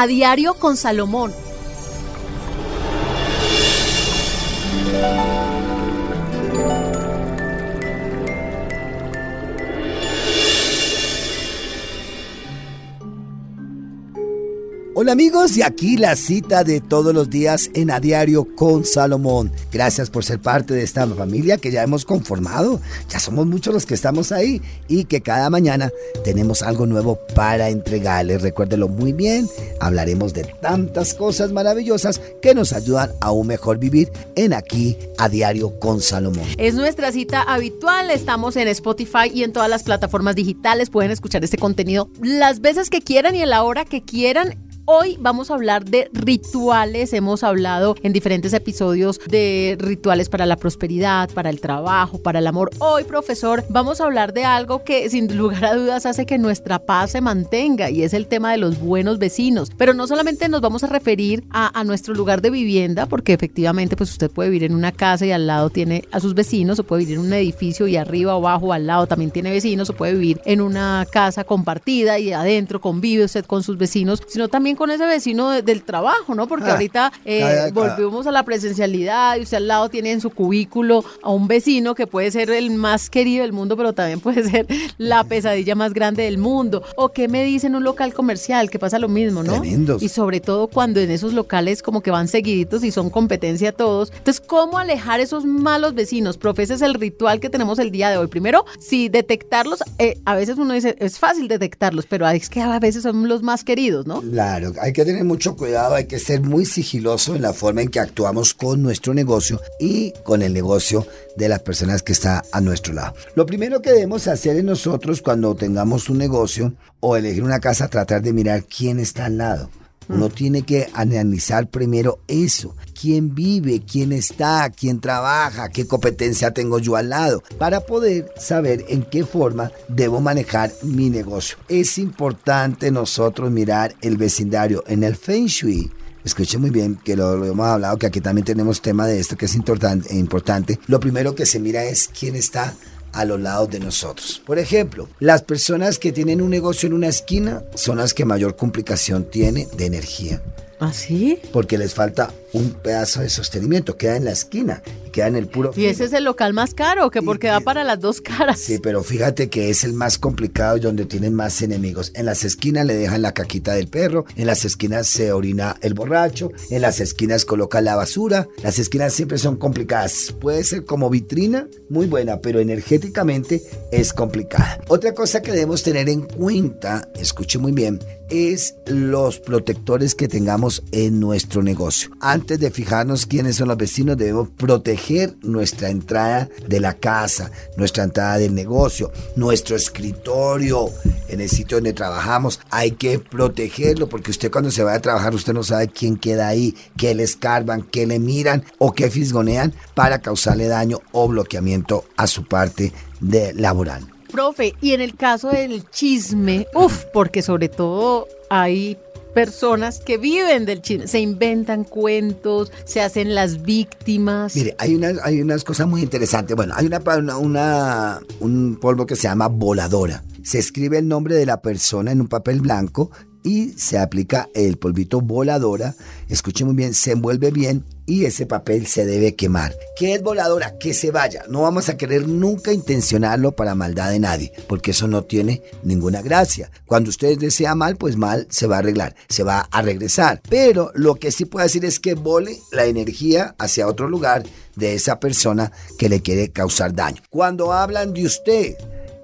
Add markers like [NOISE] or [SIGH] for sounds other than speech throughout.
A Diario con Salomón. Hola amigos, y aquí la cita de todos los días en A Diario con Salomón. Gracias por ser parte de esta familia que ya hemos conformado. Ya somos muchos los que estamos ahí y que cada mañana tenemos algo nuevo para entregarles. Recuérdelo muy bien, hablaremos de tantas cosas maravillosas que nos ayudan a un mejor vivir en aquí A Diario con Salomón. Es nuestra cita habitual, estamos en Spotify y en todas las plataformas digitales. Pueden escuchar este contenido las veces que quieran y a la hora que quieran Hoy vamos a hablar de rituales. Hemos hablado en diferentes episodios de rituales para la prosperidad, para el trabajo, para el amor. Hoy, profesor, vamos a hablar de algo que sin lugar a dudas hace que nuestra paz se mantenga y es el tema de los buenos vecinos. Pero no solamente nos vamos a referir a, nuestro lugar de vivienda, porque efectivamente pues usted puede vivir en una casa y al lado tiene a sus vecinos, o puede vivir en un edificio y arriba o abajo al lado también tiene vecinos, o puede vivir en una casa compartida y adentro convive usted con sus vecinos, sino también con ese vecino del trabajo, ¿no? Porque ah, ahorita eh, volvemos a la presencialidad y usted al lado tiene en su cubículo a un vecino que puede ser el más querido del mundo, pero también puede ser la pesadilla más grande del mundo. O qué me dice en un local comercial, que pasa lo mismo, ¿no? Y sobre todo cuando en esos locales como que van seguiditos y son competencia todos. Entonces, ¿cómo alejar esos malos vecinos? Profe, ese es el ritual que tenemos el día de hoy. Primero, si detectarlos, eh, a veces uno dice, es fácil detectarlos, pero es que a veces son los más queridos, ¿no? Claro, hay que tener mucho cuidado, hay que ser muy sigiloso en la forma en que actuamos con nuestro negocio y con el negocio de las personas que está a nuestro lado. Lo primero que debemos hacer en nosotros cuando tengamos un negocio o elegir una casa, tratar de mirar quién está al lado. Uno tiene que analizar primero eso, quién vive, quién está, quién trabaja, qué competencia tengo yo al lado, para poder saber en qué forma debo manejar mi negocio. Es importante nosotros mirar el vecindario en el Feng Shui. Escuche muy bien que lo, hemos hablado, que aquí también tenemos tema de esto que es importante. Lo primero que se mira es quién está a los lados de nosotros. Por ejemplo, las personas que tienen un negocio en una esquina son las que mayor complicación tiene de energía. ¿Ah, sí? Porque les falta un pedazo de sostenimiento, queda en la esquina queda en el puro. Y ese es el local más caro, que porque da para las dos caras. Sí, pero fíjate que es el más complicado y donde tienen más enemigos. En las esquinas le dejan la caquita del perro, en las esquinas se orina el borracho, en las esquinas coloca la basura. Las esquinas siempre son complicadas. Puede ser como vitrina, muy buena, pero energéticamente es complicada. Otra cosa que debemos tener en cuenta, escuche muy bien, es los protectores que tengamos en nuestro negocio. Antes de fijarnos quiénes son los vecinos, debemos proteger nuestra entrada de la casa, nuestra entrada del negocio, nuestro escritorio, en el sitio donde trabajamos. Hay que protegerlo porque usted cuando se va a trabajar, usted no sabe quién queda ahí, qué le escarban, qué le miran o qué fisgonean para causarle daño o bloqueamiento a su parte de laboral. Profe, y en el caso del chisme, uff, porque sobre todo hay personas que viven del chisme, se inventan cuentos, se hacen las víctimas. Mire, hay unas, hay unas cosas muy interesantes. Bueno, hay una, una, un polvo que se llama voladora. Se escribe el nombre de la persona en un papel blanco y se aplica el polvito voladora. Escuche muy bien, se envuelve bien y ese papel se debe quemar. ¿Qué es voladora? Que se vaya. No vamos a querer nunca intencionarlo para maldad de nadie, porque eso no tiene ninguna gracia. Cuando usted desea mal, pues mal se va a arreglar, se va a regresar. Pero lo que sí puedo decir es que vole la energía hacia otro lugar de esa persona que le quiere causar daño. Cuando hablan de usted,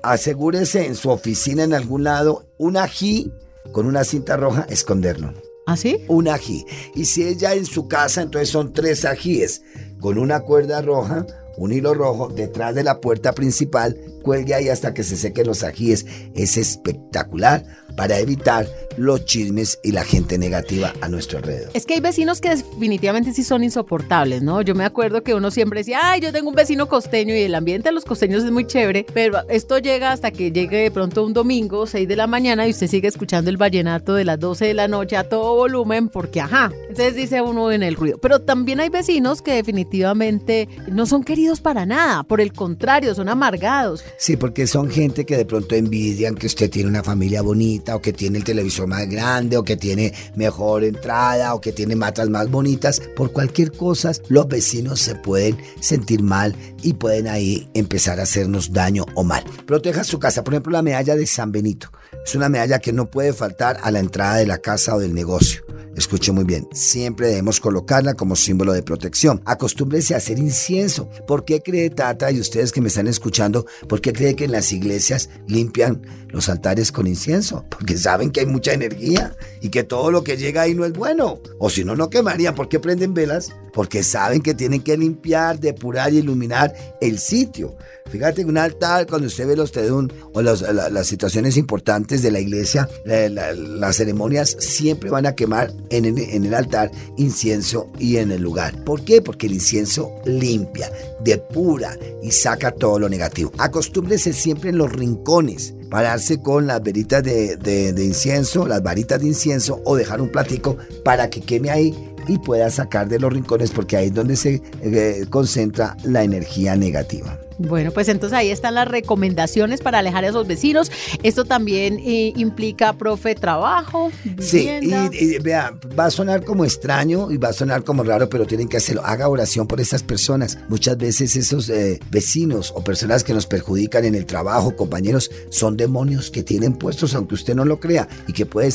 asegúrese en su oficina en algún lado un ají con una cinta roja, esconderlo. ¿Ah, sí? Un ají. Y si ella en su casa, entonces son tres ajíes con una cuerda roja, un hilo rojo detrás de la puerta principal, cuelgue ahí hasta que se sequen los ajíes. Es espectacular para evitar los chismes y la gente negativa a nuestro alrededor. Es que hay vecinos que definitivamente sí son insoportables, ¿no? Yo me acuerdo que uno siempre decía, ay, yo tengo un vecino costeño y el ambiente de los costeños es muy chévere, pero esto llega hasta que llegue de pronto un domingo, 6 de la mañana, y usted sigue escuchando el vallenato de las 12 de la noche a todo volumen, porque ajá, entonces dice uno en el ruido. Pero también hay vecinos que definitivamente no son queridos para nada, por el contrario, son amargados. Sí, porque son gente que de pronto envidian que usted tiene una familia bonita o que tiene el televisor más grande o que tiene mejor entrada o que tiene matas más bonitas. Por cualquier cosa, los vecinos se pueden sentir mal y pueden ahí empezar a hacernos daño o mal. Proteja su casa. Por ejemplo, la medalla de San Benito. Es una medalla que no puede faltar a la entrada de la casa o del negocio. Escuche muy bien, siempre debemos colocarla como símbolo de protección. Acostúmbrese a hacer incienso. ¿Por qué cree Tata y ustedes que me están escuchando, por qué cree que en las iglesias limpian los altares con incienso? Porque saben que hay mucha energía y que todo lo que llega ahí no es bueno. O si no, no quemarían. ¿Por qué prenden velas? Porque saben que tienen que limpiar, depurar y iluminar el sitio. Fíjate que un altar, cuando usted ve los tedún o las situaciones importantes de la iglesia, las ceremonias siempre van a quemar en el, altar incienso y en el lugar. ¿Por qué? Porque el incienso limpia, depura y saca todo lo negativo. Acostúmbrese siempre en los rincones pararse con las veritas de, incienso, las varitas de incienso o dejar un platico para que queme ahí y pueda sacar de los rincones porque ahí es donde se eh, concentra la energía negativa. Bueno, pues entonces ahí están las recomendaciones para alejar a esos vecinos. Esto también eh, implica, profe, trabajo. Sí, y, vea, va a sonar como extraño y va a sonar como raro, pero tienen que hacerlo. Haga oración por estas personas. Muchas veces esos eh, vecinos o personas que nos perjudican en el trabajo, compañeros, son demonios que tienen puestos, aunque usted no lo crea, y que puede,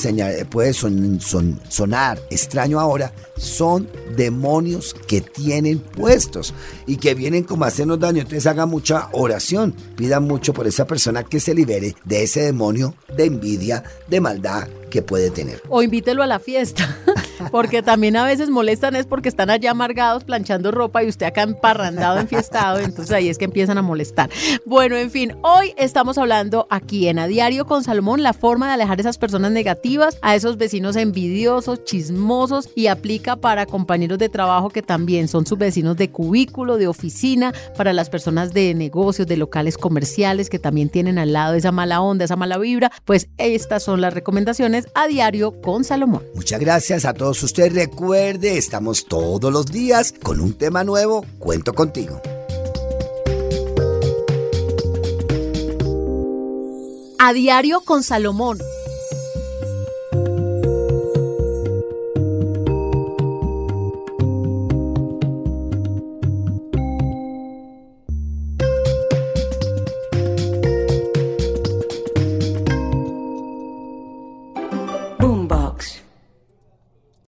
puede sonar extraño ahora, son demonios que tienen puestos y que vienen como a hacernos daño. Entonces hagan mucha oración, pidan mucho por esa persona que se libere de ese demonio de envidia, de maldad que puede tener. O invítelo a la fiesta. [LAUGHS] Porque también a veces molestan es porque están allá amargados planchando ropa y usted acá emparrandado, enfiestado, entonces ahí es que empiezan a molestar. Bueno, en fin, hoy estamos hablando aquí en A Diario con Salomón la forma de alejar esas personas negativas, a esos vecinos envidiosos, chismosos y aplica para compañeros de trabajo que también son sus vecinos de cubículo, de oficina, para las personas de negocios, de locales comerciales que también tienen al lado esa mala onda, esa mala vibra, pues estas son las recomendaciones a diario con Salomón. Muchas gracias a todos usted recuerde, estamos todos los días con un tema nuevo. Cuento contigo. A diario con Salomón